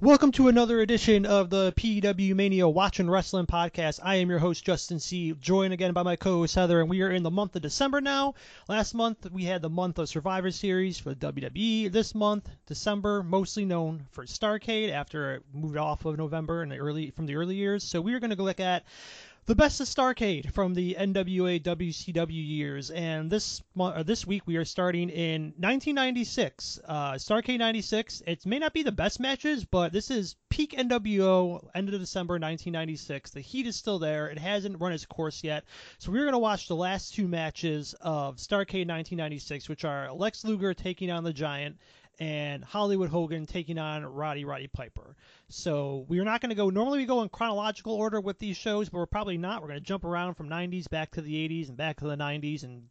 Welcome to another edition of the PWMania Watching Rasslin Podcast. I am your host, Justin C., joined again by my co host, Heather, and we are in the month of December now. Last month, we had the month of Survivor Series for the WWE. This month, December, mostly known for Starrcade after it moved off of November in the early from the early years. So we are going to look at the best of Starrcade from the NWA WCW years. And this uh, this week we are starting in 1996. Uh, Starrcade 96. It may not be the best matches, but this is peak NWO, end of December 1996. The heat is still there. It hasn't run its course yet. So we're going to watch the last two matches of Starrcade 1996, which are Lex Luger taking on the Giant and Hollywood Hogan taking on Roddy Roddy Piper. So we're not going to go. Normally we go in chronological order with these shows, but we're probably not. We're going to jump around from 90s back to the 80s and back to the 90s and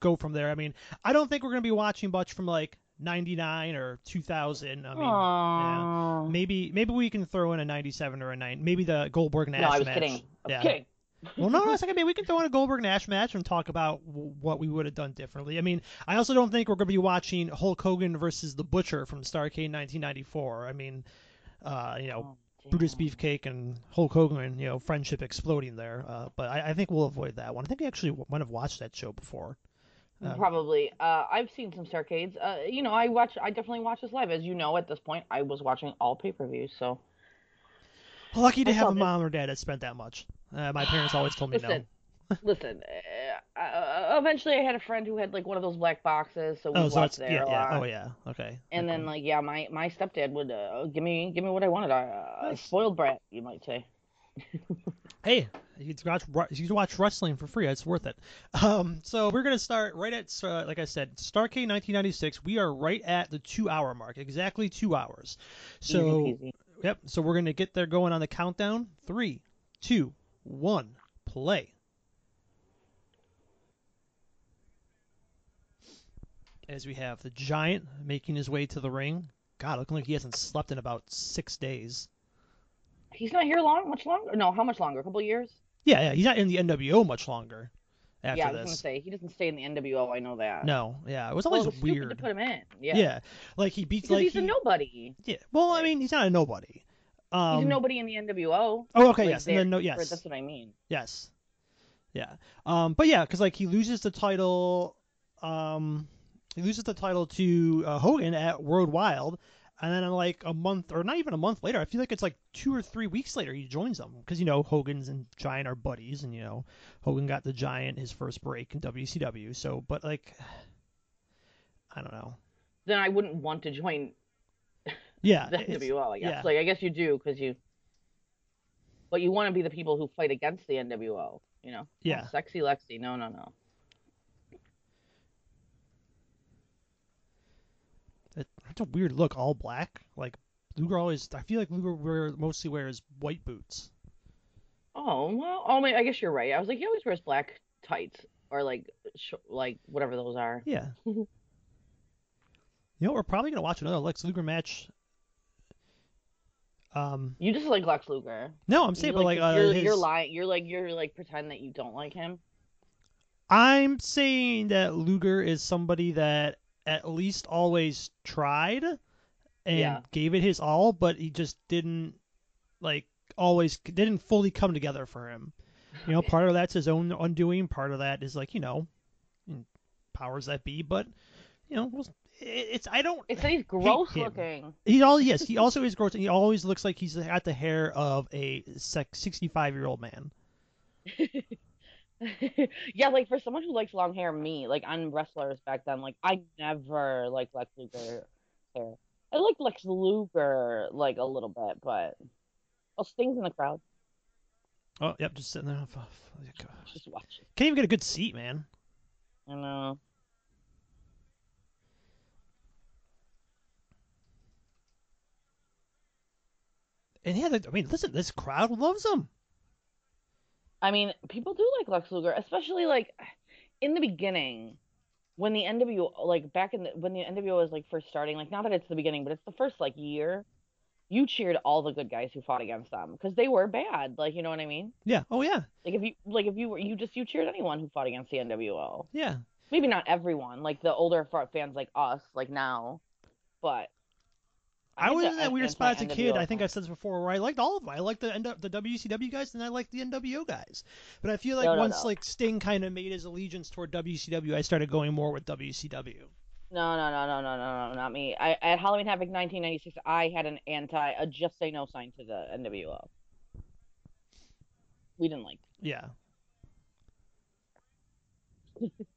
go from there. I mean, I don't think we're going to be watching much from like 99 or 2000. I mean, yeah, maybe maybe we can throw in a 97 or a 9. Maybe the Goldberg Nash No, I was match. kidding. I was yeah. kidding. Well, no, no, it's like, I mean, we can throw in a Goldberg Nash match and talk about w- what we would have done differently. I mean, I also don't think we're going to be watching Hulk Hogan versus the Butcher from Starrcade 1994. I mean, uh, you know, Oh, Brutus. Beefcake and Hulk Hogan, you know, friendship exploding there. Uh, but I, I think we'll avoid that one. I think we actually might have watched that show before. Um, Probably. Uh, I've seen some Starrcades. Uh, you know, I watch. I definitely watch this live. As you know, at this point, I was watching all pay-per-views. So Lucky to have a mom or dad that spent that much. Uh, my parents always told me no. listen, listen. Uh, uh, eventually, I had a friend who had like one of those black boxes, so we Oh, so watched there yeah, a yeah. lot. Oh, yeah. Okay. And then, like, yeah, my my stepdad would uh, give me give me what I wanted. Uh, a Nice. spoiled brat, you might say. Hey, you can watch you can watch wrestling for free. It's worth it. Um, so we're gonna start right at uh, like I said, Starrcade 1996. We are right at the two hour mark, exactly two hours. So Easy peasy. Yep. So we're gonna get there going on the countdown. Three, two, one, play. As we have the Giant making his way to the ring. God, looking like he hasn't slept in about six days. He's not here long, much longer. No, how much longer? A couple years. Yeah, yeah, he's not in the NWO much longer. After yeah, I was this. gonna say he doesn't stay in the NWO. I know that. No, yeah, it was Well, always it was stupid to put him in. Yeah. yeah. like he beats Because like he's a nobody. Yeah, well, I mean, he's not a nobody. Um, He's nobody in the NWO. Oh, okay, Like, yes, and then no, yes, That's what I mean. yes, yeah. Um, but yeah, because like he loses the title, um, he loses the title to uh, Hogan at Hog Wild, and then like a month or not even a month later, I feel like it's like two or three weeks later he joins them because you know Hogan's and Giant are buddies, and you know Hogan got the Giant his first break in WCW. So, but like, I don't know. Then I wouldn't want to join Yeah, the NWO. I guess. yeah. Like I guess you do because you. But you want to be the people who fight against the NWO. You know. Yeah. Oh, sexy Lexi. No, no, no. It's a weird look, all black. Like Luger always, I feel like Luger wear, mostly wears white boots. Oh well. Oh, my, I guess you're right. I was like, he always wears black tights or like, sh- like whatever those are. Yeah. you know, we're probably gonna watch another Lex Luger match. Um, You just like Lex Luger. no, I'm You saying, but like, uh, you're, his- you're lying. You're like you're like pretend that you don't like him. I'm saying that Luger is somebody that at least always tried and Yeah. gave it his all, but he just didn't like always didn't fully come together for him. You know, part of that's his own undoing. Part of that is like you know, powers that be. But you know, we'll- it's I don't. It's that he's gross looking. He all yes, he also is gross. and He always looks like he's got the hair of a sixty-five year old man. yeah, like for someone who likes long hair, me, like on wrestlers back then, like I never liked Lex Luger hair. I like Lex Luger like a little bit, but oh, Sting's in the crowd. Oh, yep, just sitting there. Oh. Just watch it. Can't even get a good seat, man. I know. And yeah, I mean, listen, this crowd loves him. I mean, people do like Lex Luger, especially like in the beginning when the NWO, like back in the when the NWO was like first starting. Like not that it's the beginning, but it's the first like year. You cheered all the good guys who fought against them because they were bad. Like you know what I mean? Yeah. Oh yeah. Like if you like if you were you just you cheered anyone who fought against the NWO. Yeah. Maybe not everyone, like the older fa- fans like us, like now, but I, was in that weird spot as a kid. I think I thing. said this before, where I liked all of them. I liked the the WCW guys, and I liked the NWO guys. But I feel like No, no, once no. like Sting kind of made his allegiance toward WCW, I started going more with WCW. No, no, no, no, no, no, no, not me. I at Halloween Havoc 1996, I had an anti, a just say no sign to the NWO. We didn't like. Yeah,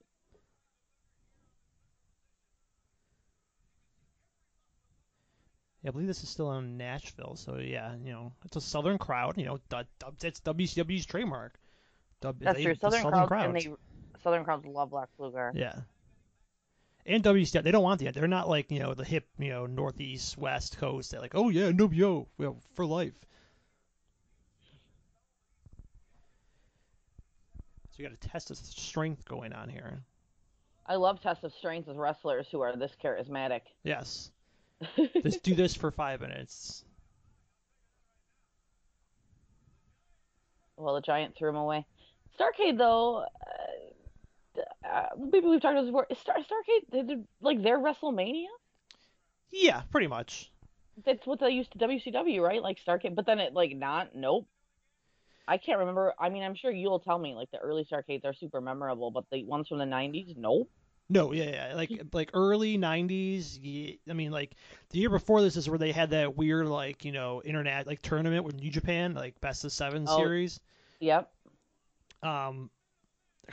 I believe this is still in Nashville, so yeah, you know, it's a Southern crowd. You know, that's WCW's trademark. That's they- true. Southern, Southern crowds, and they Southern crowds love Lex Luger. Yeah. And WCW, they don't want the. They're not like you know the hip, you know, Northeast, West Coast. They're like, oh yeah, NWO, well, for life. So you got a test of strength going on here. I love tests of strength with wrestlers who are this charismatic. Yes. Just do this for five minutes. well, the giant threw him away. Starrcade though, uh, uh, maybe we've talked about this before. Is Star Starrcade they did, like their WrestleMania? Yeah, pretty much. That's what they used to WCW, right? Like Starrcade, but then it like not. Nope. I can't remember. I mean, I'm sure you'll tell me. Like the early Starrcades are super memorable, but the ones from the '90s, nope. No, yeah, yeah, like like early '90s. Yeah, I mean, like the year before this is where they had that weird like you know internet like tournament with New Japan, like best of seven Oh. series. Yep. Um,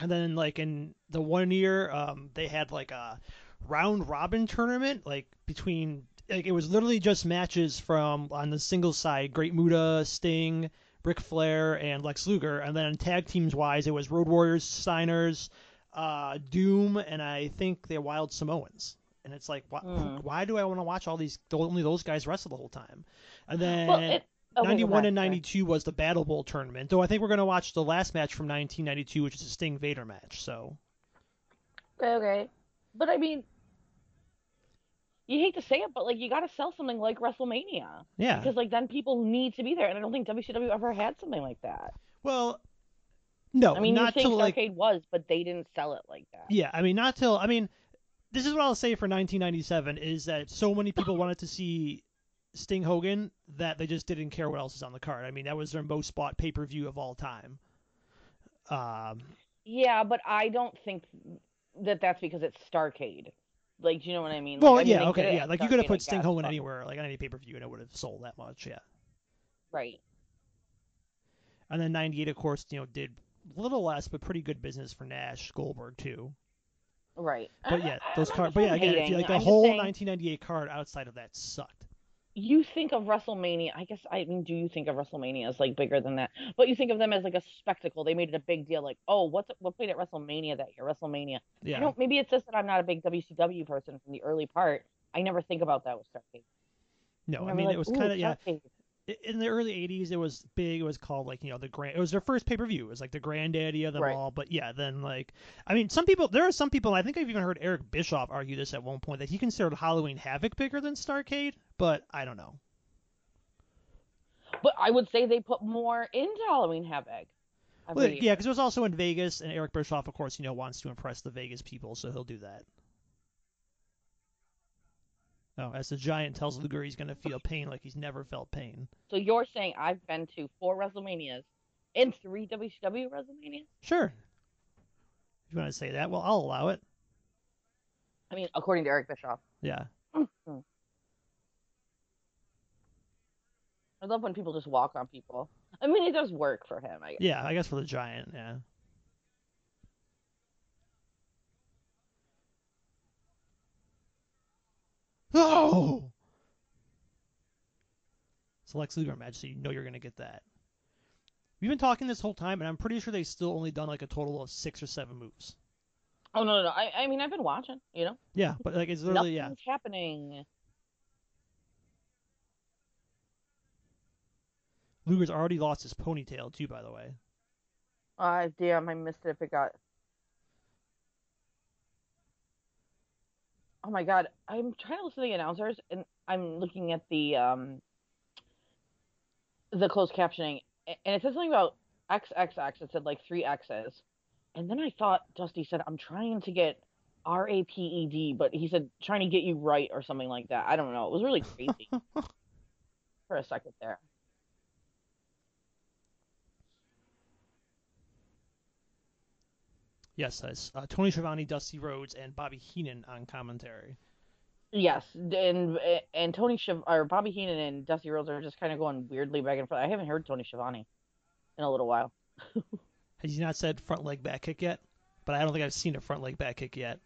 and then like in the one year, um, they had like a round robin tournament, like between like it was literally just matches from on the single side, Great Muta, Sting, Ric Flair, and Lex Luger, and then tag teams wise, it was Road Warriors, Steiners, uh, Doom, and I think they're Wild Samoans. And it's like, why, Hmm. why do I want to watch all these? Only those guys wrestle the whole time. And then Well, it, okay, 91 back, and sorry. 92 was the Battle Bowl tournament. Though I think we're going to watch the last match from 1992, which is a Sting Vader match. So Okay, okay. But I mean, you hate to say it, but like you got to sell something like WrestleMania yeah. because like then people need to be there, and I don't think WCW ever had something like that. Well, no, I mean, not till like Starrcade was, but they didn't sell it like that. yeah. I mean, not till I mean, this is what I'll say for 1997 is that so many people wanted to see Sting Hogan that they just didn't care what else is on the card. I mean, that was their most bought pay per view of all time. Um, Yeah, but I don't think that that's because it's Starrcade. Like, do you know what I mean? well, like, I mean, yeah, they okay, yeah. Like you could have put Sting guess, Hogan but- anywhere, like on any pay per view, and it would have sold that much. Yeah. Right. And then 98, of course, you know, did little less, but pretty good business for Nash, Goldberg too. Right. But yeah, those cards. But yeah, again, hating. you like the I'm whole saying, 1998 card outside of that sucked. You think of WrestleMania. I guess I mean, do you think of WrestleMania as like bigger than that? But you think of them as like a spectacle. They made it a big deal. Like, oh, what's what played at WrestleMania that year? WrestleMania. I Yeah. don't. Maybe it's just that I'm not a big WCW person from the early part. I never think about that with Starrcade. No, I mean like, it was kind of yeah. Starrcade." i- In the early 80s, it was big. It was called like you know the grand. It was their first pay per view. It was like the granddaddy of them Right. all. But yeah, then like I mean, some people. There are some people. I think I've even heard Eric Bischoff argue this at one point that he considered Halloween Havoc bigger than Starrcade. But I don't know. But I would say they put more into Halloween Havoc. Well, yeah, because it was also in Vegas, and Eric Bischoff, of course, you know, wants to impress the Vegas people, so he'll do that. Oh, as the Giant tells mm-hmm. Luger he's going to feel pain like he's never felt pain. So you're saying I've been to four WrestleManias and three WCW WrestleManias? Sure. If you want to say that, well, I'll allow it. I mean, according to Eric Bischoff. Yeah. Mm-hmm. I love when people just walk on people. I mean, it does work for him. I guess. Yeah, I guess for the Giant, yeah. Oh! It's a Lex Luger match, so you know you're going to get that. We've been talking this whole time, and I'm pretty sure they've still only done like a total of six or seven moves. Oh no, no, no. I, I mean, I've been watching. You know, Yeah, but like it's literally nothing's yeah. happening. Luger's already lost his ponytail too, by the way. Ah, damn, I missed it. If it got. Oh my god, I'm trying to listen to the announcers, and I'm looking at the um. The closed captioning, and it said something about XXX. It said like three X's, and then I thought Dusty said, "I'm trying to get R A P E D, but he said trying to get you right or something like that. I don't know. It was really crazy for a second there. Yes, that's uh, Tony Schiavone, Dusty Rhodes, and Bobby Heenan on commentary. Yes, and and Tony Schiv or Bobby Heenan and Dusty Rhodes are just kind of going weirdly back and forth. I haven't heard Tony Schiavone in a little while. Has he not said front leg back kick yet? But I don't think I've seen a front leg back kick yet.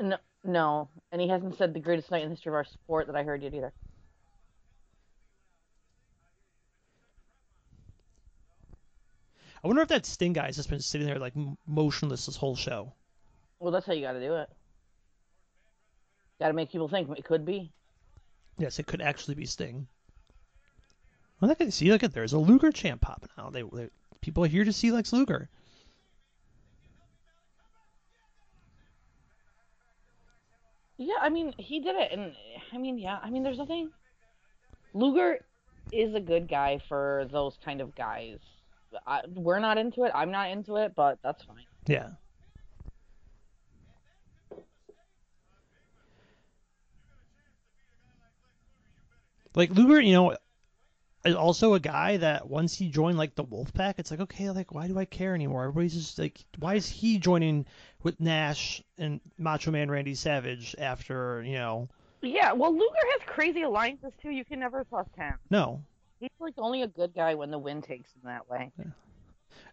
No, no, and he hasn't said the greatest night in the history of our sport that I heard yet either. I wonder if that Sting guy's just been sitting there like motionless this whole show. Well, that's how you got to do it. Got to make people think it could be. Yes, it could actually be Sting. Well, look at see, look at there's a Luger chant popping out. They, they people are here to see Lex Luger. Yeah, I mean he did it, and I mean yeah, I mean there's nothing. Luger is a good guy for those kind of guys. I, we're not into it. I'm not into it, but that's fine. Yeah. Like Luger, you know, is also a guy that once he joined like the Wolfpack, it's like okay, like why do I care anymore? Everybody's just like, why is he joining with Nash and Macho Man Randy Savage after you know? Yeah, well, Luger has crazy alliances too. You can never trust him. No. He's like only a good guy when the wind takes him that way. Yeah.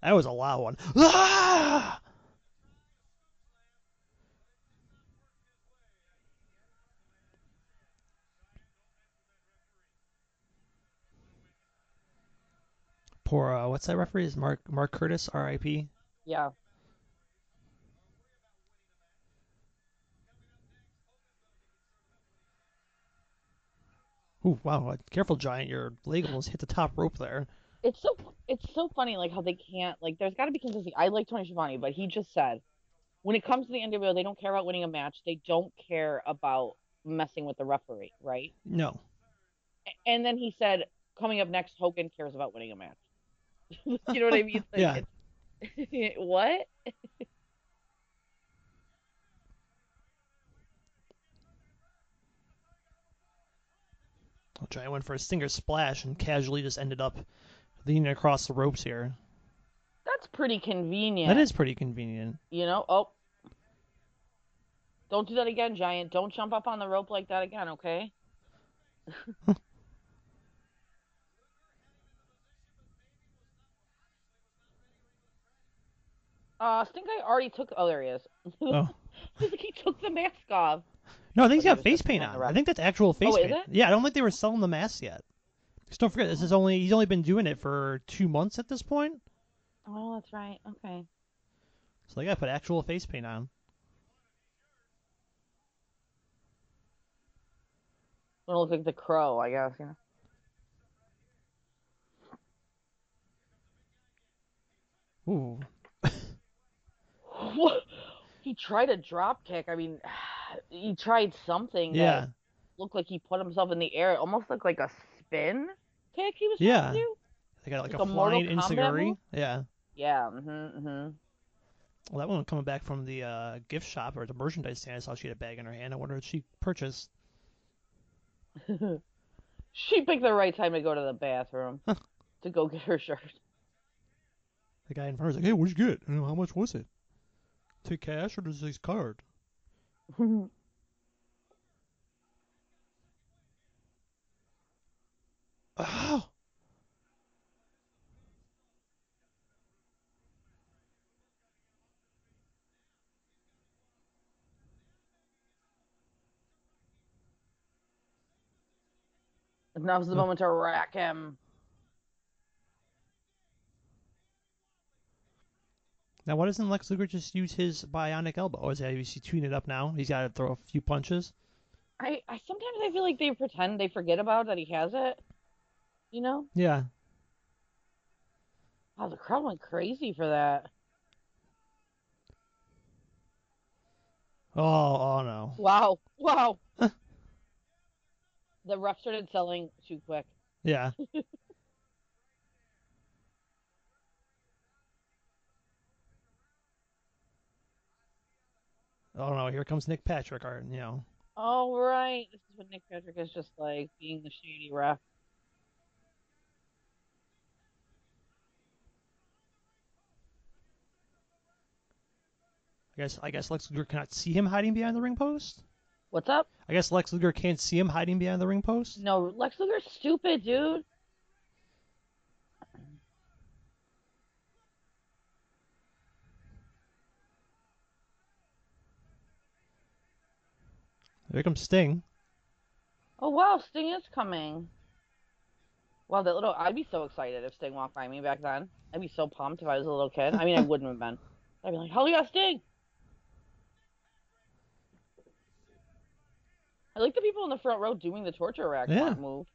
That was a loud one. Ah! Poor uh, what's that referee? Is Mark Mark Curtis, R.I.P. Yeah. Ooh, wow! Careful, giant! Your leg almost hit the top rope there. It's so it's so funny, like how they can't like. There's got to be consistency. I like Tony Schiavone, but he just said when it comes to the NWO, they don't care about winning a match. They don't care about messing with the referee, right? No. And then he said, coming up next, Hogan cares about winning a match. you know what I mean? Like, yeah. what? I'll try. I went for a stinger splash and casually just ended up leaning across the ropes here. That's pretty convenient. That is pretty convenient. You know? Oh. Don't do that again, Giant. Don't jump up on the rope like that again, okay? Uh, think I already took. Oh, there he is. Oh. he took the mask off. No, I think he's got face paint on. I think that's actual oh, face oh, paint. Is it? Yeah, I don't think they were selling the masks yet. Just don't forget, this is only he's only been doing it for two months at this point. Oh, that's right. Okay. So they gotta put actual face paint on. Gonna look like the crow, I guess. You know. Ooh. what? He tried a drop kick. I mean, he tried something. Yeah. That looked like he put himself in the air. It almost looked like a spin kick he was yeah. trying. They got like, Like a a flying enzuigiri. Yeah. Yeah. Mhm. Mhm. Well, that one coming back from the uh, gift shop or the merchandise stand. I saw she had a bag in her hand. I wonder if she purchased. she picked the right time to go to the bathroom to go get her shirt. The guy in front was like, "Hey, what'd you get? And how much was it? Take cash or does this card?" Oh. Now's the Hmm. moment to rack him. Now, why doesn't Lex Luger just use his bionic elbow? Or is he, is he tuning it up now? He's got to throw a few punches. I, I sometimes I feel like they pretend they forget about that he has it. You know? Yeah. Wow, the crowd went crazy for that. Oh, oh no. Wow, wow. the ref started selling too quick. Yeah. Oh no, here comes Nick Patrick, or you know. Oh right, this is what Nick Patrick is just like being the shady ref. I guess I guess Lex Luger cannot see him hiding behind the ring post. What's up? I guess Lex Luger can't see him hiding behind the ring post. No, Lex Luger's stupid, dude. Here comes Sting. Oh wow, Sting is coming. Wow, that little I'd be so excited if Sting walked by me back then. I'd be so pumped if I was a little kid. I mean I wouldn't have been. I'd be like, Hell yeah, Sting! I like the people in the front row doing the torture rack Yeah. move.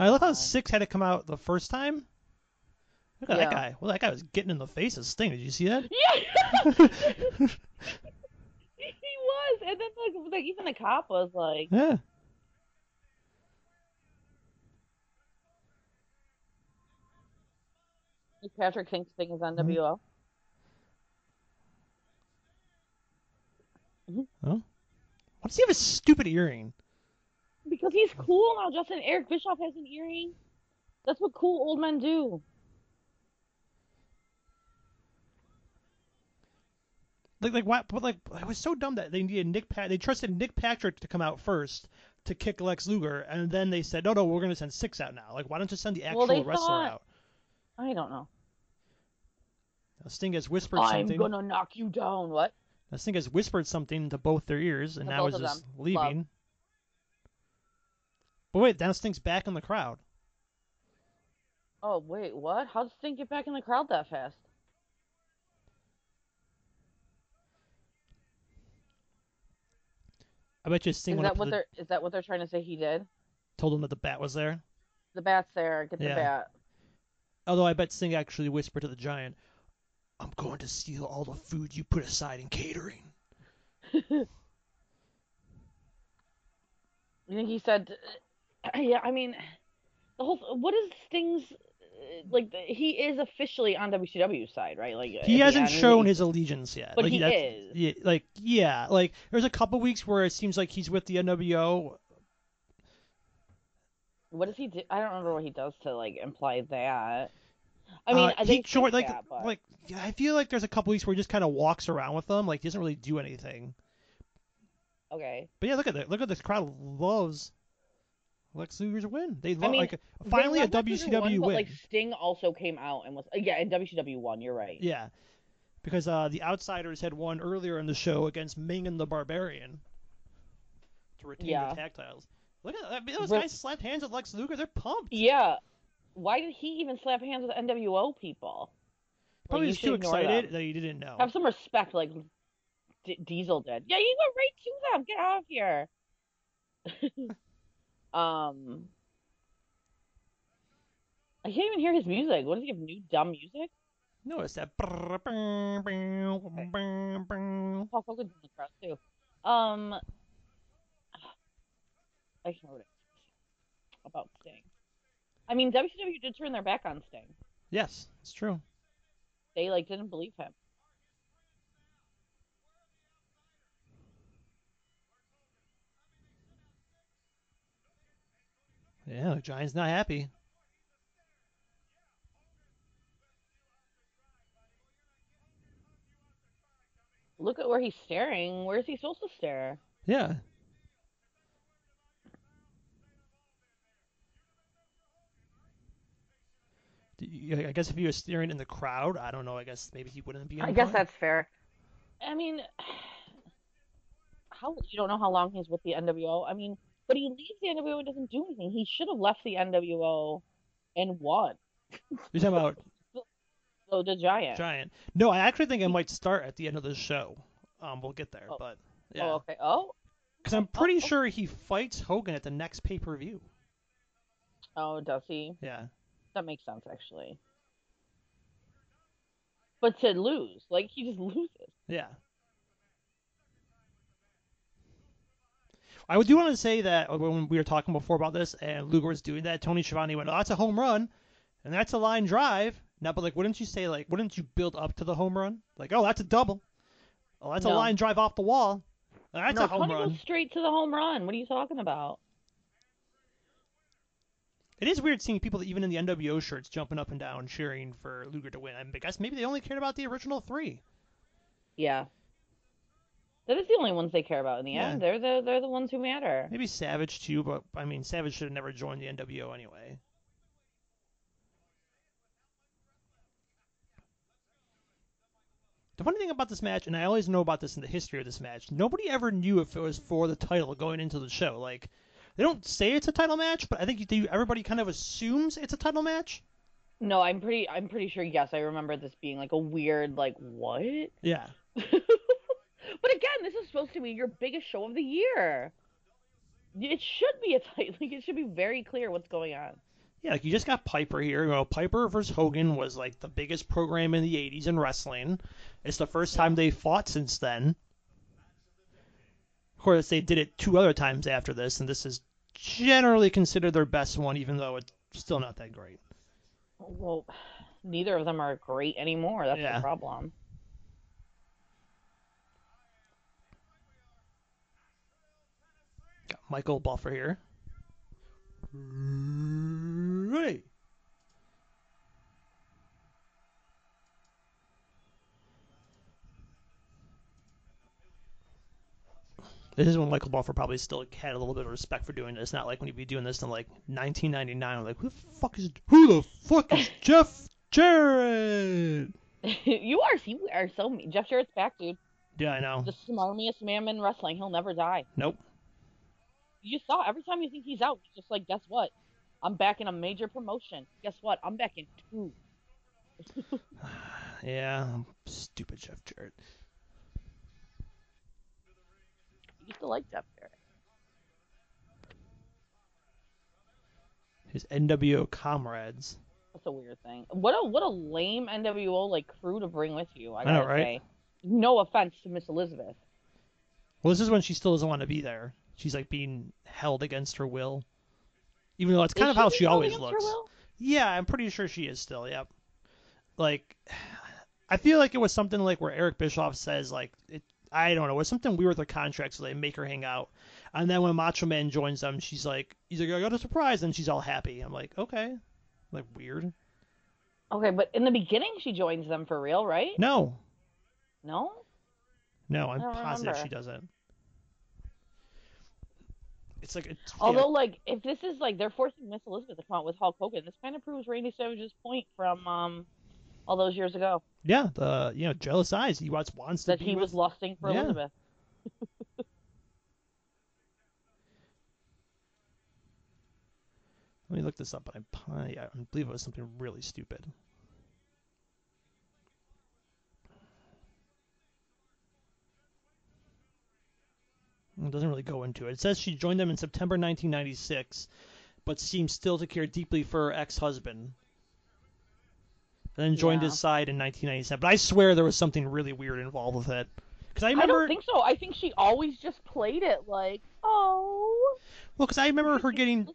I love how Syxx had to come out the first time. Look at that guy. Well, that guy was getting in the face of Sting. Did you see that? Yeah, he was, and then like, like even the cop was like, yeah. Patrick thinks Sting is on Mm-hmm. NWO. Why does he have a stupid earring? Because he's cool now, Justin. Eric Bischoff has an earring. That's what cool old men do. Like, like, why? But like, it was so dumb that they needed Nick. Pat- they trusted Nick Patrick to come out first to kick Lex Luger, and then they said, "No, no, we're gonna send Syxx out now." Like, why don't you send the actual Well, wrestler thought- out? I don't know. Now, Sting has whispered I'm something. gonna knock you down. What? Now, Sting has whispered something to both their ears, and To now is just leaving. But wait, now Sting's back in the crowd. Oh wait, what? How did Sting get back in the crowd that fast? I bet you Sting Is that what the, they're? Is that what they're trying to say he did? told him that the bat was there. The bat's there. Get the Yeah. bat. Although I bet Sting actually whispered to the giant, "I'm going to steal all the food you put aside in catering." You think he said? Yeah, I mean, the whole. What is Sting's? uh, Like the, he is officially on WCW side, right? Like He hasn't end, shown his allegiance yet. But like, he is. Yeah, like yeah, like there's a couple weeks where it seems like he's with the NWO. What does he do? I don't remember what he does to like imply that. I mean, uh, he short like that, but... like I feel like there's a couple weeks where he just kind of walks around with them, like he doesn't really do anything. okay. But yeah, look at that. Look at this crowd loves Lex Luger's win. They love mean, like finally They a WCW won, win. But like Sting also came out and was uh, yeah, and WCW won. You're right. Yeah, because uh, the Outsiders had won earlier in the show against Meng and the Barbarian to retain Yeah. the tag titles. Look at that! I mean, those guys slapped hands with Lex Luger. They're pumped. Yeah. Why did he even slap hands with NWO people? Probably just should too excited them. that he didn't know. Have some respect, like D- Diesel did. Yeah, you go right to them. Get out of here. um, I can't even hear his music. What does he have? New dumb music? No, it's that. Paul Hogan's in the crowd too. Um, I can't remember about Sting. I mean, WCW did turn their back on Sting. Yes, it's true. They like didn't believe him. Yeah, the Giant's not happy. Look at where he's staring. Where is he supposed to stare? Yeah. I guess if he was staring in the crowd, I don't know. I guess maybe he wouldn't be. I guess front. that's fair. I mean, how you don't know how long he's with the NWO. I mean, but he leaves the NWO and doesn't do anything. He should have left the NWO and won. You're talking about So the Giant. Giant. No, I actually think I might start at the end of the show. Um, we'll get there, Oh. but Oh, okay. Oh, because I'm pretty oh. sure he fights Hogan at the next pay per view. oh, does he? Yeah. That makes sense actually. But to lose, like he just loses. Yeah. I do want to say that uh, when we were talking before about this and Luger was doing that, Tony Schiavone went, "Oh, that's a home run," and that's a line drive. Now, but like, wouldn't you say like, wouldn't you build up to the home run? Like, oh, that's a double. Oh, that's a line drive off the wall. That's no, a home Tony run. goes straight to the home run. What are you talking about? It is weird seeing people that even in the NWO shirts jumping up and down cheering for Luger to win. I guess maybe they only cared about the original three. Yeah. That is the only ones they care about in the Yeah. end. They're the they're the ones who matter. Maybe Savage too, but I mean Savage should have never joined the NWO anyway. The funny thing about this match, and I always know about this in the history of this match, nobody ever knew if it was for the title going into the show. Like, they don't say it's a title match, but I think they, everybody kind of assumes it's a title match. No, I'm pretty I'm pretty sure yes, I remember this being like a weird like what? Yeah. this is supposed to be your biggest show of the year. It should be a tight like it should be very clear what's going on. Yeah, like you just got Piper here. You know, Piper versus Hogan was like the biggest program in the '80s in wrestling. It's the first time they fought since then. Of course, they did it two other times after this, and this is generally considered their best one, even though it's still not that great. Well, neither of them are great anymore. That's Yeah. the problem. Got Michael Buffer here. Right. This is when Michael Buffer probably still had a little bit of respect for doing this. Not like when you'd be doing this in like 1999. Like, who the fuck is who the fuck is Jeff Jarrett? you are you are so mean. Jeff Jarrett's back, dude. Yeah, I know. The smarmiest man in wrestling. He'll never die. Nope. You saw every time you think he's out, he's just like, guess what? I'm back in a major promotion. Guess what? I'm back in two. Yeah, stupid Jeff Jarrett. You used to like Jeff Jarrett. His NWO comrades. That's a weird thing. What a what a lame NWO like crew to bring with you. I I know, gotta right? say. No offense to Miss Elizabeth. Well, this is when she still doesn't want to be there. She's like being held against her will. Even though it's kind Is of how she always looks. Yeah, I'm pretty sure she is still. Yep. Like, I feel like it was something like where Eric Bischoff says like it. I don't know. It was something weird with her contract, so they make her hang out. And then when Macho Man joins them, she's like, he's like, I got a surprise, and she's all happy. I'm like, okay, like weird. Okay, but in the beginning she joins them for real, right? No, No? no, I'm positive she doesn't. It's like it's, yeah. Although, like, if this is like they're forcing Miss Elizabeth to come out with Hulk Hogan, this kind of proves Randy Savage's point from um all those years ago yeah, the you know jealous eyes. He wants wants to that be he with was lusting for Yeah. Elizabeth. Let me look this up, but I, I, I believe it was something really stupid. It doesn't really go into it. It says she joined them in September 1996, but seems still to care deeply for her ex-husband. And then joined Yeah. his side in 1997. But I swear there was something really weird involved with it. Because I I remember, don't think so. I think she always just played it like, oh. well, because I remember her getting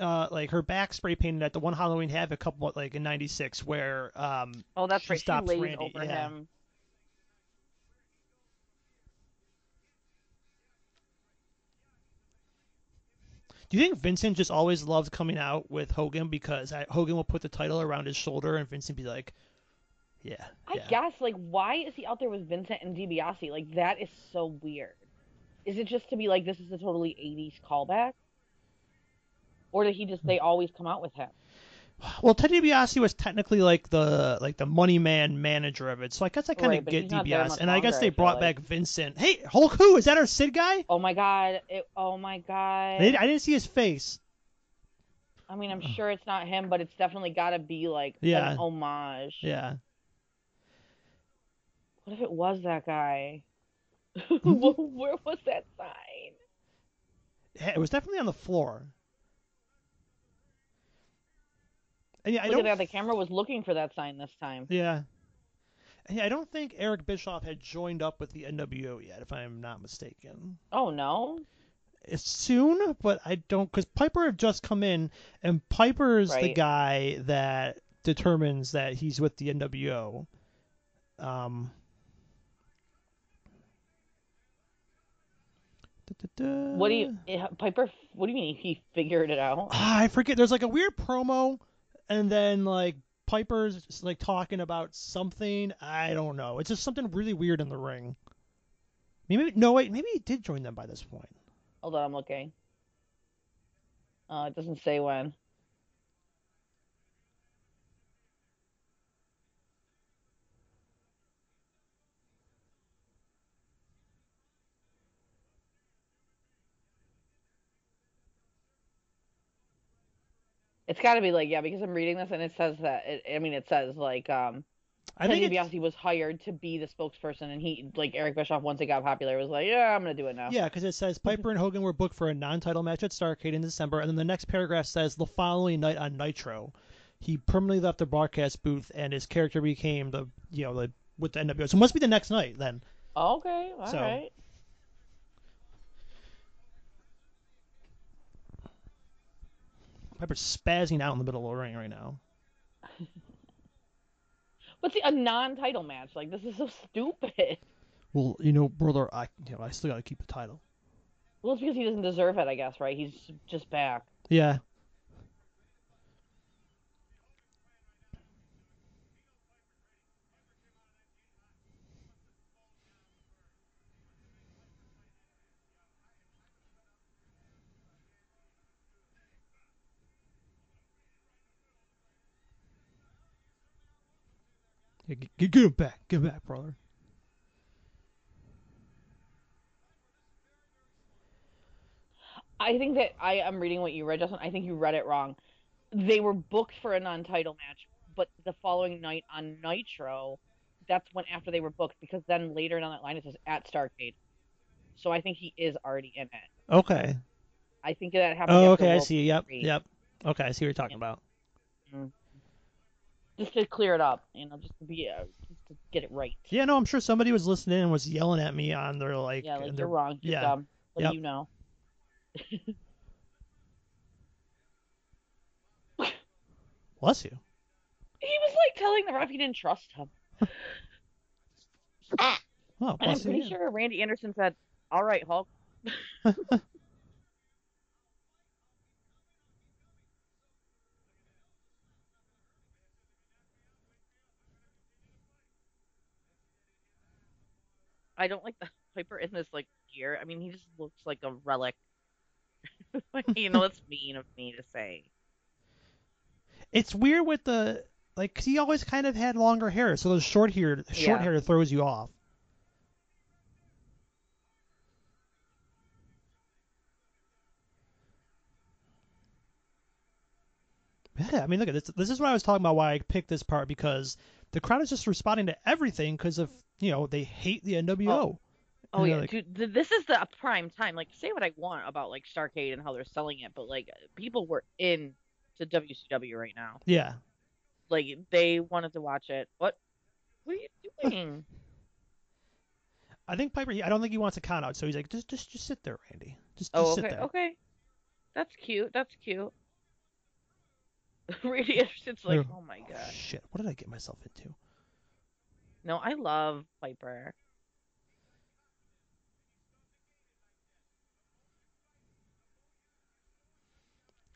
uh, like her back spray painted at the one Halloween Havoc couple like in '96, where um, Oh, that's She right. She stops Randy, over yeah. him. Do you think Vincent just always loved coming out with Hogan because Hogan will put the title around his shoulder and Vincent be like, yeah, I yeah. guess like why is he out there with Vincent and DiBiase? Like that is so weird. Is it just to be like this is a totally 80s callback? Or did he just they hmm. always come out with him? Well, Ted DiBiase was technically like the like the money man manager of it, so I guess I kind of but get DiBiase, and I guess they brought like. back Vincent. Hey, Hulk, who is that? Our Sid guy? Oh my god. It, oh my god. I didn't, I didn't see his face. I mean, I'm sure it's not him, but it's definitely got to be like Yeah. an homage. Yeah. What if it was that guy? Where was that sign? Yeah, It was definitely on the floor. And yeah, I Look don't at that. The camera was looking for that sign this time. Yeah. Yeah, I don't think Eric Bischoff had joined up with the NWO yet, if I'm not mistaken. Oh no. it's soon, but I don't because Piper had just come in, and Piper's the guy that determines that he's with the NWO. Um. What do you, eh, Piper? What do you mean he figured it out? Ah, I forget. There's like a weird promo, and then like Piper's like talking about something. I don't know. It's just something really weird in the ring. Maybe no wait. Maybe he did join them by this point. Hold on, I'm looking. Uh, it doesn't say when. It's got to be like yeah, because I'm reading this and it says that it, I mean it says like um I Ted think DiBiase was hired to be the spokesperson and he like Eric Bischoff once it got popular was like yeah I'm gonna do it now. yeah, because it says Piper and Hogan were booked for a non-title match at Starrcade in December, and then the next paragraph says the following night on Nitro, he permanently left the broadcast booth and his character became the you know the with the NWO. So it must be the next night then. Okay, all right. Piper's spazzing out in the middle of the ring right now. But see, a non-title match like this is so stupid. Well, you know, brother, I you know I still gotta keep the title. Well, it's because he doesn't deserve it, I guess, right? He's just back. Yeah. Yeah, get, get, back. Get back, brother. I think that I am reading what you read, Justin. I think you read it wrong. They were booked for a non-title match, but the following night on Nitro, that's when after they were booked because then later down that line it says at Starrcade. So I think he is already in it. Okay. I think that happened. Oh, okay, I see. Yep. Three. Yep. Okay, I see what you're talking about. Mm. Just to clear it up, you know, just to be, uh, just to get it right. Yeah, no, I'm sure somebody was listening and was yelling at me on their like. Yeah, like and you're their- wrong. You're yeah. dumb. What Yep. do you know? Bless you. He was like telling the ref he didn't trust him. Oh, And I'm pretty you. sure Randy Anderson said, "All right, Hulk." I don't like the Piper in this like gear. I mean, he just looks like a relic. you know, it's mean of me to say. It's weird with the like 'cause he always kind of had longer hair, so the short hair, short Yeah. hair throws you off. Yeah, I mean, look at this. This is what I was talking about. Why I picked this part because the crowd is just responding to everything because of you know they hate the NWO. Oh And oh, yeah, like- dude, this is the prime time. Like, say what I want about like Starrcade and how they're selling it, but like people were in to WCW right now. yeah. Like they wanted to watch it. What? What are you doing? I think Piper. I don't think he wants a count out, so he's like, just, just, just sit there, Randy. Just, just oh, sit okay, there. okay. That's cute. That's cute. Randy Anderson's like, oh my Oh, god. shit! What did I get myself into? No, I love Piper.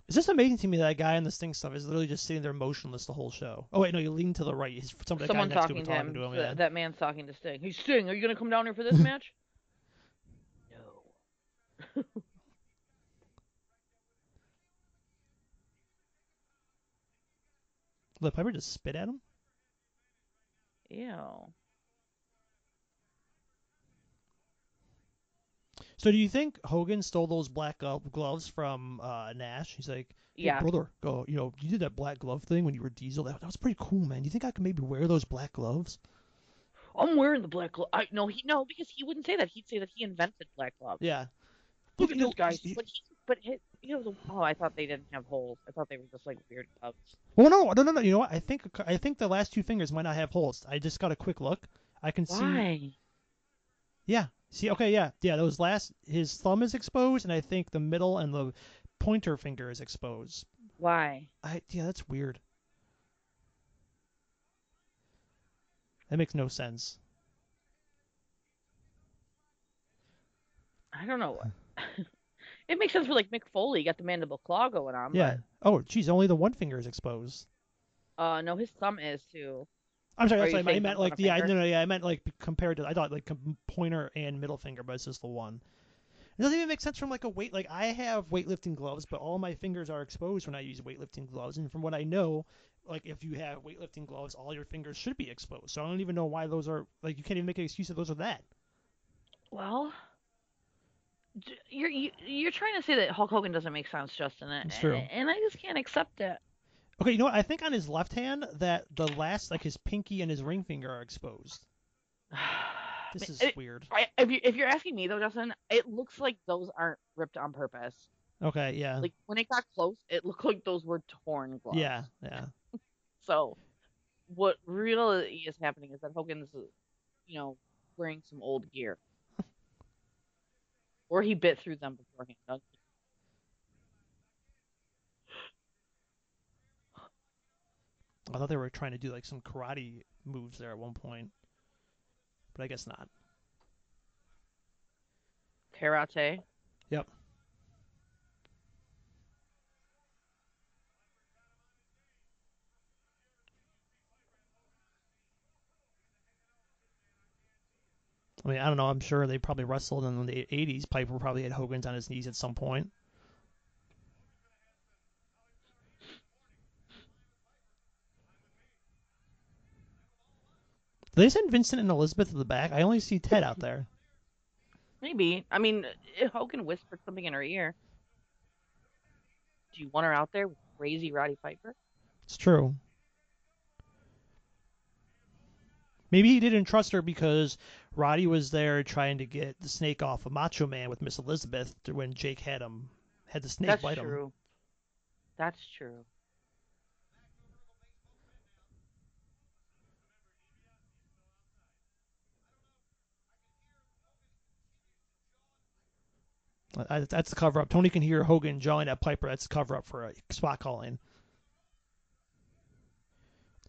It's just amazing to me that that guy in the Sting stuff is literally just sitting there motionless the whole show. Oh wait, no, you lean to the right. He's some that Someone next talking to to him him. talking to him. th- Yeah. That man's talking to Sting. Hey Sting, are you gonna come down here for this match? No. Let Piper just spit at him. Ew. So do you think Hogan stole those black gloves from uh, Nash? He's like, hey, Yeah. brother, go. You know, you did that black glove thing when you were Diesel. That, that was pretty cool, man. Do you think I could maybe wear those black gloves? I'm wearing the black glove. I no, he no, because he wouldn't say that. He'd say that he invented black gloves. Yeah. Look at this guy. he- he, but his, you know, the, oh, I thought they didn't have holes. I thought they were just like weird gloves. Well, no, no, no, no. You know what? I think I think the last two fingers might not have holes. I just got a quick look. I can see. Why? Yeah. See, okay, yeah, yeah. Those last, his thumb is exposed, and I think the middle and the pointer finger is exposed. Why? I yeah, that's weird. That makes no sense. I don't know. it makes sense for like Mick Foley. Got the mandible claw going on. Yeah. Oh, geez, only the one finger is exposed. Uh, no, his thumb is too. I'm sorry, Are that's you what I meant. Meant like yeah, no, no, yeah, I meant like compared to I thought like com- pointer and middle finger, but it's just the one. It doesn't even make sense from like a weight. Like I have weightlifting gloves, but all my fingers are exposed when I use weightlifting gloves, and from what I know, like if you have weightlifting gloves, all your fingers should be exposed. So I don't even know why those are like you can't even make an excuse that those are that. Well, you're you, you're trying to say that Hulk Hogan doesn't make sense, Justin. It's true. And I just can't accept it. Okay, you know what? I think on his left hand that the last like his pinky and his ring finger are exposed. This is It- weird. I, if you if you're asking me though, Justin, it looks like those aren't ripped on purpose. Okay, yeah, Like when it got close, it looked like those were torn gloves. yeah, yeah. So, what really is happening is that Hogan's, you know, wearing some old gear, or he bit through them beforehand. I thought they were trying to do like some karate moves there at one point, but I guess not. Karate. Yep. I mean, I don't know. I'm sure they probably wrestled in the 80s. Piper probably had Hogan's on his knees at some point. Did they send Vincent and Elizabeth to the back? I only see Ted out there. Maybe. I mean, Hogan whispered something in her ear. Do you want her out there with crazy Roddy Piper? It's true. Maybe he didn't trust her because Roddy was there trying to get the snake off of Macho Man with Miss Elizabeth when Jake had him had the snake That's bite him. That's true. That's true. I- That's the cover up. Tony can hear Hogan jawing at Piper. That's the cover up for a spot calling.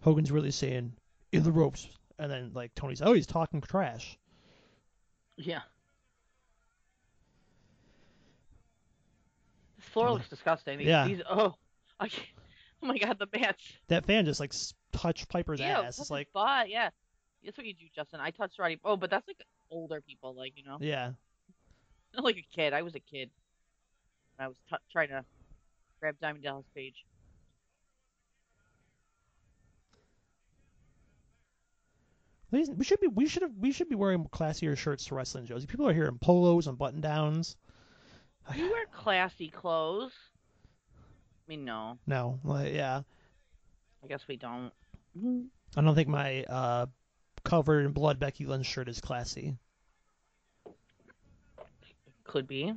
Hogan's really saying in the ropes, and then like Tony's, oh, he's talking trash. Yeah. This floor Yeah. looks disgusting. These, Yeah. These, oh, I can't, oh my God, the bats. That fan just like touched Piper's yeah, ass. touch It's like, butt. Yeah, that's what you do, Justin. I touched Roddy. Oh, but that's like older people, like you know, yeah. not like a kid. I was a kid. I was t- trying to grab Diamond Dallas Page. Ladies- We should be we should have we should be wearing classier shirts to wrestling shows. People are here in polos and button downs. You wear classy clothes. I mean, no, No, like, yeah, I guess we don't. I don't think my uh, covered in blood Becky Lynch shirt is classy. Could be.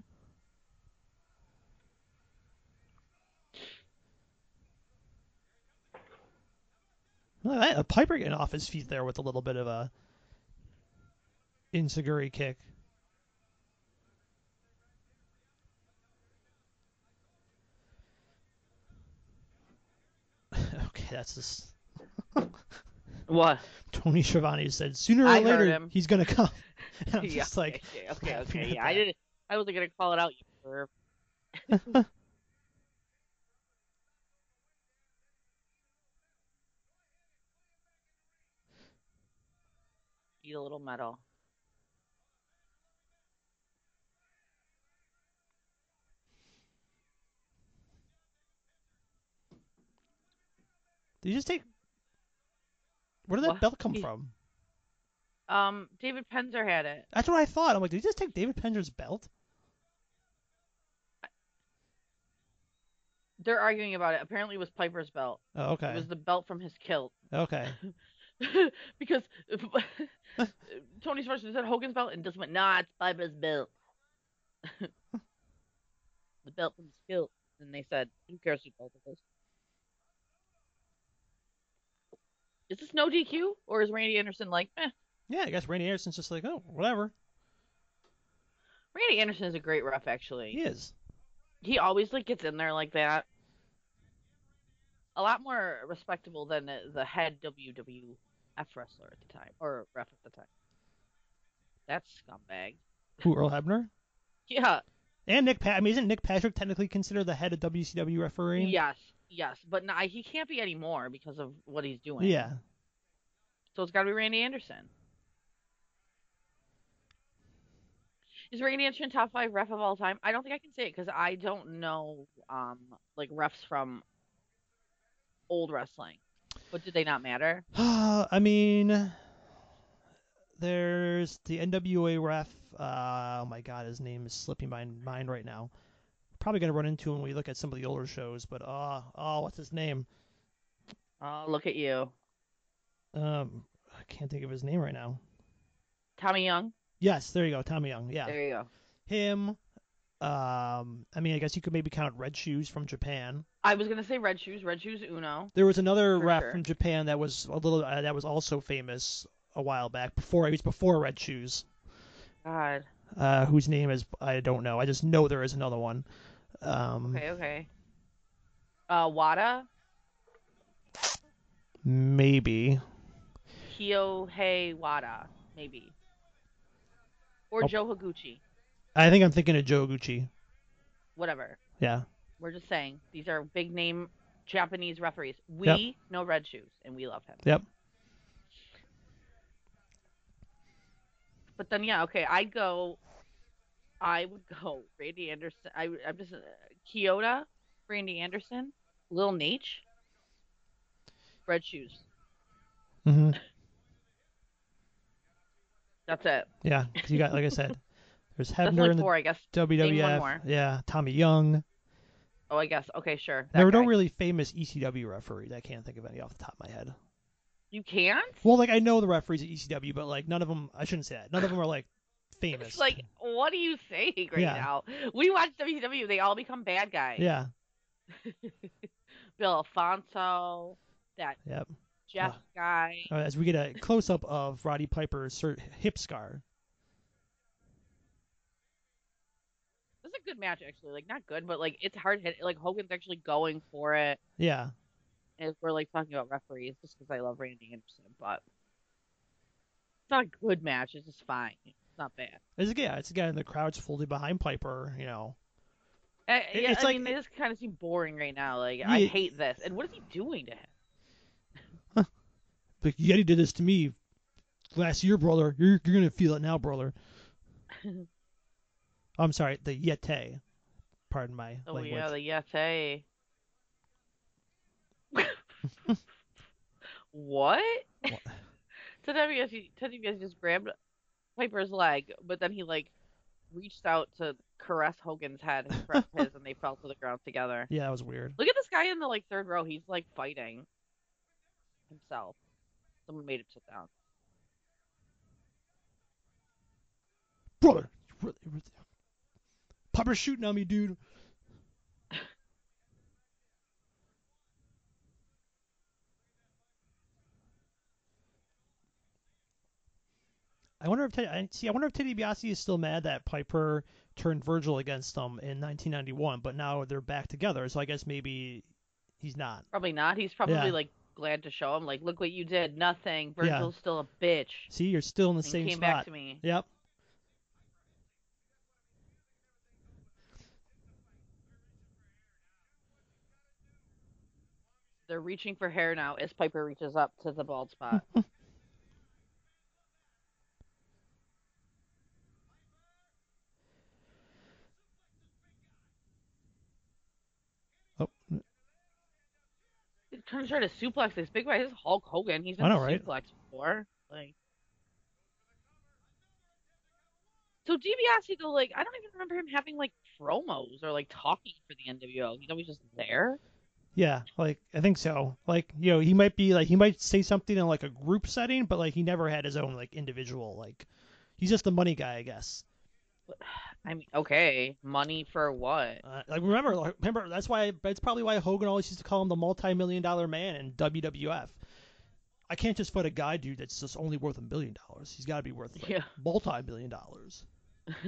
Look at that, a Piper getting off his feet there with a little bit of a enzuigiri kick. okay, that's just What? Tony Schiavone said sooner or I later he's gonna come. And I'm yeah. just like, okay, okay, laughing okay. Yeah, I didn't. I wasn't gonna call it out. You perv. Eat a little metal. did you just take? Where did that What? belt come from? Um, David Penzer had it. That's what I thought. I'm like, did you just take David Penzer's belt? They're arguing about it. Apparently, it was Piper's belt. Oh, okay. It was the belt from his kilt. Okay. because Tony's version said Hogan's belt, and just went, nah, it's Piper's belt. the belt from his kilt. And they said, who cares who belt it is? Is this no DQ? Or is Randy Anderson like, eh? Yeah, I guess Randy Anderson's just like, oh, whatever. Randy Anderson is a great ref, actually. He is. He always like gets in there like that. A lot more respectable than the, head head WWF wrestler at the time, or ref at the time. That's scumbag. Who Earl Hebner Yeah. and Nick. I mean, isn't Nick Patrick technically considered the head of WCW referee? Yes. Yes, but no, he can't be anymore because of what he's doing. Yeah. So it's got to be Randy Anderson. Is Randy Anderson top five ref of all time? I don't think I can say it because I don't know um like refs from old wrestling. But did they not matter? I mean, there's the NWA ref. Uh, oh my God, his name is slipping my mind right now. Probably gonna run into him when we look at some of the older shows. But uh, oh, what's his name? Oh, look at you, Um, I can't think of his name right now. Tommy Young. Yes, there you go, Tommy Young. Yeah, There you go. him. Um, I mean, I guess you could maybe count Red Shoes from Japan. I was gonna say Red Shoes. Red Shoes Unno. There was another rap sure. from Japan that was a little uh, that was also famous a while back before he was before Red Shoes. God. uh, whose name is I don't know. I just know there is another one. Um, Okay. Okay. Uh, Wada. Maybe. Kyohei Wada. Maybe. Or Oh. Joe Higuchi. I think I'm thinking of Joe Gucci. Whatever. Yeah. We're just saying these are big name Japanese referees. We Yep. know Red Shoes and we love him. Yep. But then yeah, okay, I'd go. I would go Randy Anderson. I I'm just uh, Kyoto, Randy Anderson, Lil Naitch, Red Shoes. hmm That's it. Yeah. 'cause you got like I said, there's Hebner like in the four, I guess. WWF. more. Yeah. Tommy Young. Oh, I guess. Okay, sure. That There were no really famous ECW referees. I can't think of any off the top of my head. You can't. Well, like I know the referees at ECW, but like none of them. I shouldn't say that. None of them are like famous. It's like, what are you saying right Yeah. now? We watch WCW. They all become bad guys. Yeah. Bill Alfonso, that Yep. Jeff Ugh. guy. Uh, as we get a close up of Roddy Piper's hip scar. This is a good match, actually. Like, not good, but like it's hard hit. Like Hogan's actually going for it. Yeah. And we're like talking about referees just because I love Randy Anderson, but it's not a good match. It's just fine. It's not bad. It's yeah. It's again the crowd's fully behind Piper. You know. I, It- yeah, it's I like- mean, they just kind of seem boring right now. Like, I hate this. And what is he doing to him? Like Yeti did this to me last year, brother. You're you're gonna feel it now, brother. I'm sorry, the Yeti. Pardon my Oh language. yeah, the Yeti. what? What? Ted DiBiase, Ted DiBiase just grabbed Piper's leg, but then he like reached out to caress Hogan's head and caress his, and they fell to the ground together. Yeah, that was weird. Look at this guy in the like third row. He's like fighting himself. Someone made him sit down. Brother, really- really- Piper's shooting on me, dude. I wonder if Ted, I see. I wonder if Teddy DiBiase is still mad that Piper turned Virgil against them in 1991, but now they're back together. So I guess maybe he's not. Probably not. He's probably Yeah. like glad to show him. Like, look what you did. Nothing. Yeah. Virgil's still a bitch. See, you're still in the And same came spot. back to me. Yep. They're reaching for hair now as Piper reaches up to the bald spot. Oh, He's trying to try to suplex this big guy. This is Hulk Hogan. He's never know, right? suplexed before. Like, so DiBiase though, like, I don't even remember him having like promos or like talking for the NWO. He's always just there. Yeah, like I think so. Like you know, he might be like he might say something in like a group setting, but like he never had his own like individual like. He's just the money guy, I guess. I mean, okay, money for what? Uh, like remember, like, remember that's why that's probably why Hogan always used to call him the multi-million dollar man in WWF. I can't just put a guy dude that's just only worth a million dollars. He's got to be worth like, Yeah. multi-million dollars.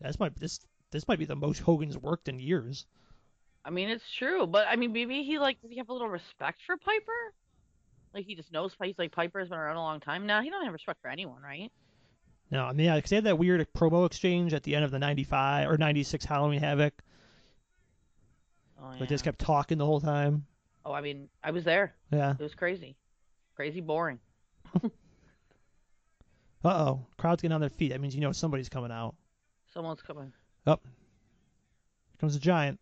That's might this this might be the most Hogan's worked in years. I mean, it's true, but I mean, maybe he like does he have a little respect for Piper? Like he just knows he's like Piper's been around a long time now. He don't have respect for anyone, right? No, I mean, yeah, 'cause they had that weird promo exchange at the end of the '95 or '96 Halloween Havoc. Oh yeah. They just kept talking the whole time. Oh, I mean, I was there. Yeah. It was crazy, crazy boring. Uh oh, crowd's getting on their feet. That means you know somebody's coming out. Someone's coming. Here comes a giant.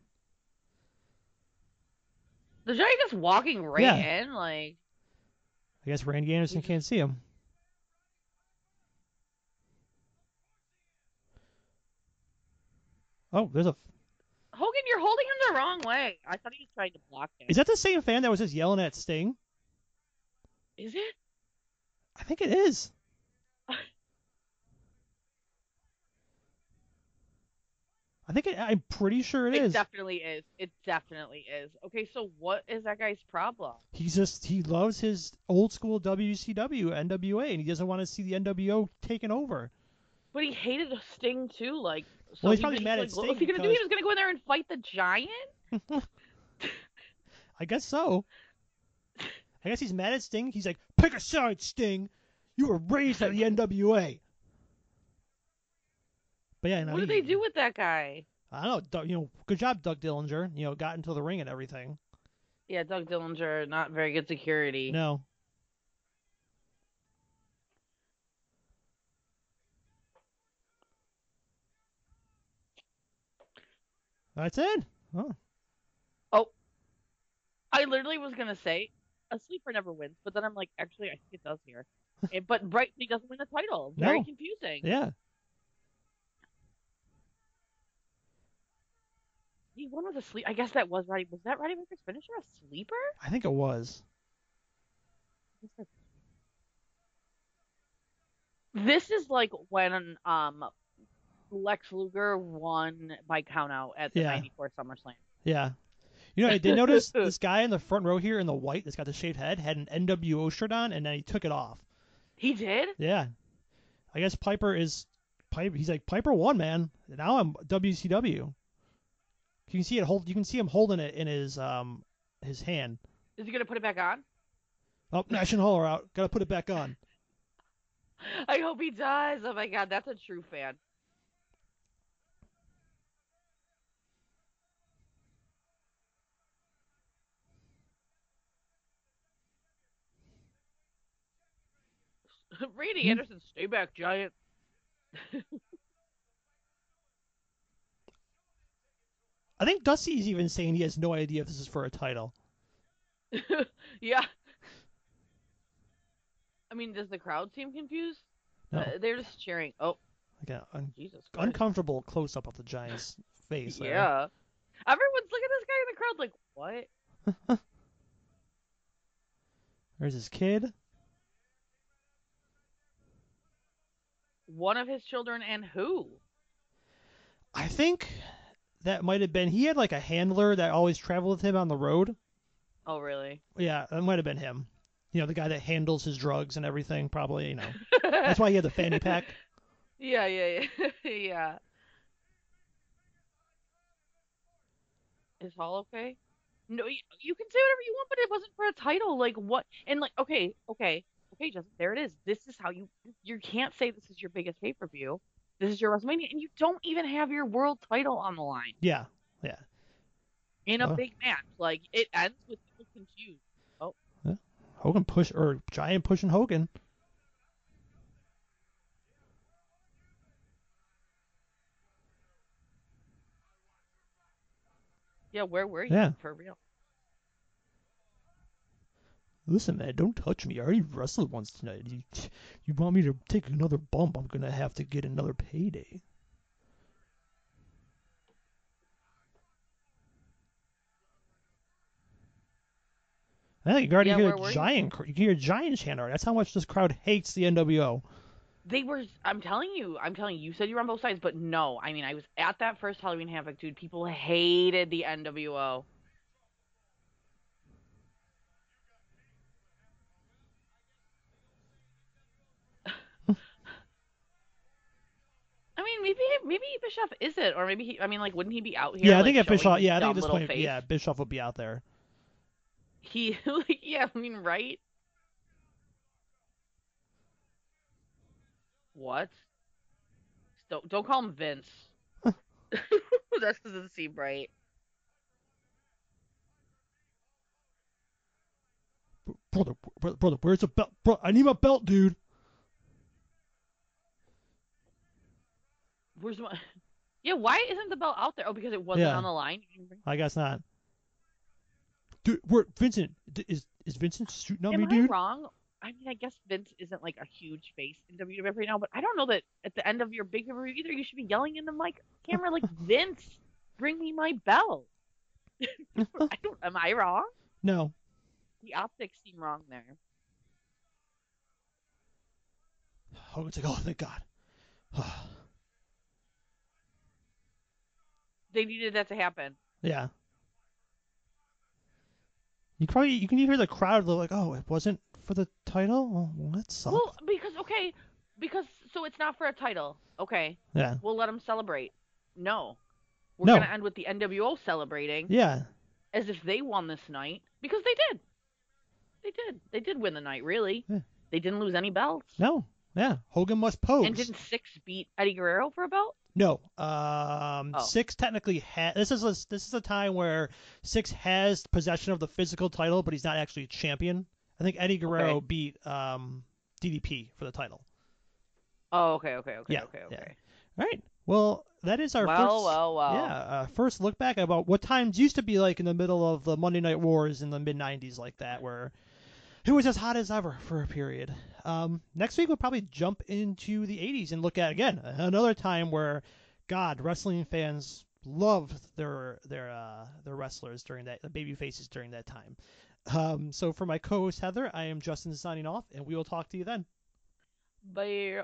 The giant just walking right Yeah. in, like I guess Randy Anderson can't see him. Oh, there's a. Hogan, you're holding him the wrong way. I thought he was trying to block him. Is that the same fan that was just yelling at Sting? Is it? I think it is. I think it, I'm pretty sure it is. it is. definitely is. It definitely is. Okay, so what is that guy's problem? He's just he loves his old school WCW NWA and he doesn't want to see the NWO taken over. But he hated Sting too. Like, so Well, he's he probably mad like, at what Sting was he gonna do? He was gonna go in there and fight the giant. I guess so. I guess he's mad at Sting. He's like, pick a side, Sting. You were raised at the NWA. But yeah, no, what did he- they do with that guy? I don't know. Doug- You know, good job, Doug Dillinger. You know, got into the ring and everything. Yeah, Doug Dillinger, not very good security. No. That's it. Oh, oh. I literally was gonna say a sleeper never wins, but then I'm like, actually, I think it does here. But right, he doesn't win the title. Very No. confusing. yeah. He won with a sleep. I guess that was Roddy. Was that Roddy Piper's finisher a sleeper? I think it was. This is like when um Lex Luger won by countout at the Yeah. '94 SummerSlam. Yeah. You know, I did notice this guy in the front row here in the white that's got the shaved head had an NWO shirt on and then he took it off. He did. Yeah. I guess Piper is Piper. He's like Piper won, man. Now I'm WCW. You can see it hold. You can see him holding it in his um his hand. Is he gonna put it back on? Oh, National Holler out. Got to put it back on. I hope he does. Oh my god, that's a true fan. Randy Hmm. Anderson, stay back, giant. I think Dusty's even saying he has no idea if this is for a title. yeah. I mean, does the crowd seem confused? No. Uh, they're just cheering. Oh, Like un- uncomfortable close up of the Giants' face. there. Yeah. Everyone's looking at this guy in the crowd like, what? There's his kid. One of his children and who? I think that might have been. He had like a handler that always traveled with him on the road. Oh, really? Yeah, that might have been him. You know, the guy that handles his drugs and everything. Probably. You know, that's why he had the fanny pack. Yeah, yeah, yeah. yeah. Is Hall okay? No, you, you can say whatever you want, but it wasn't for a title. Like what? And like, okay, okay, okay, Justin. There it is. This is how you. You can't say this is your biggest pay per view. This is your WrestleMania, and you don't even have your world title on the line Yeah, yeah. in a Oh. big match. Like it ends with people confused. Oh. Hogan push or Giant pushing Hogan. Yeah, where were you Yeah. for real? Listen, man, don't touch me. I already wrestled once tonight. You, you want me to take another bump? I'm gonna have to get another payday. I think you can already Yeah, hear you? giant. You can hear giant chant already. That's how much this crowd hates the NWO. They were. I'm telling you. I'm telling you. You said you were on both sides, but no. I mean, I was at that first Halloween Havoc, dude. People hated the NWO. Mean, maybe maybe Bischoff isn't, or maybe he. I mean, like, wouldn't he be out here? yeah, I like, think at showing Bischoff. Yeah, I think at this point, face? yeah, Bischoff would be out there. He, like, yeah, I mean, right? What? Don't don't call him Vince. That doesn't seem right. Brother, brother, brother, where's the belt? Bro, I need my belt, dude. Where's my? Yeah, why isn't the belt out there? Oh, because it wasn't Yeah. on the line. You didn't bring- I guess not. Dude, where Vincent is is Vincent shooting at Am me, I dude? wrong? I mean, I guess Vince isn't like a huge face in WWF right now, but I don't know that at the end of your big review either. You should be yelling in the mic camera like Vince, bring me my belt. I don't. Am I wrong? No. The optics seem wrong there. Oh, Hogan's like, oh, thank God. They needed that to happen. yeah. You probably you can hear the crowd they're like, oh, it wasn't for the title. Well, well that sucks. Well, because okay, because so it's not for a title. Okay, yeah. we'll let them celebrate. No, we're No. gonna end with the NWO celebrating Yeah. as if they won this night because they did. They did. They did win the night. Really, Yeah. they didn't lose any belts. No. Yeah. Hogan must pose. And didn't Syxx beat Eddie Guerrero for a belt? No. Um, Oh. Syxx technically has. This is a this is a time where Syxx has possession of the physical title, but he's not actually champion. I think Eddie Guerrero Okay. beat um, DDP for the title. Oh, okay, okay, okay, Yeah, okay, yeah. okay. All right. Well, that is our Well, first. well, well. Yeah, uh, first look back about what times used to be like in the middle of the Monday Night Wars in the mid '90s, like that, where who was as hot as ever for a period. Um, next week we'll probably jump into the '80s and look at again another time where, God, wrestling fans loved their their uh, their wrestlers during that, the baby faces during that time. Um, so for my co-host Heather, I am Justin signing off, and we will talk to you then. Bye.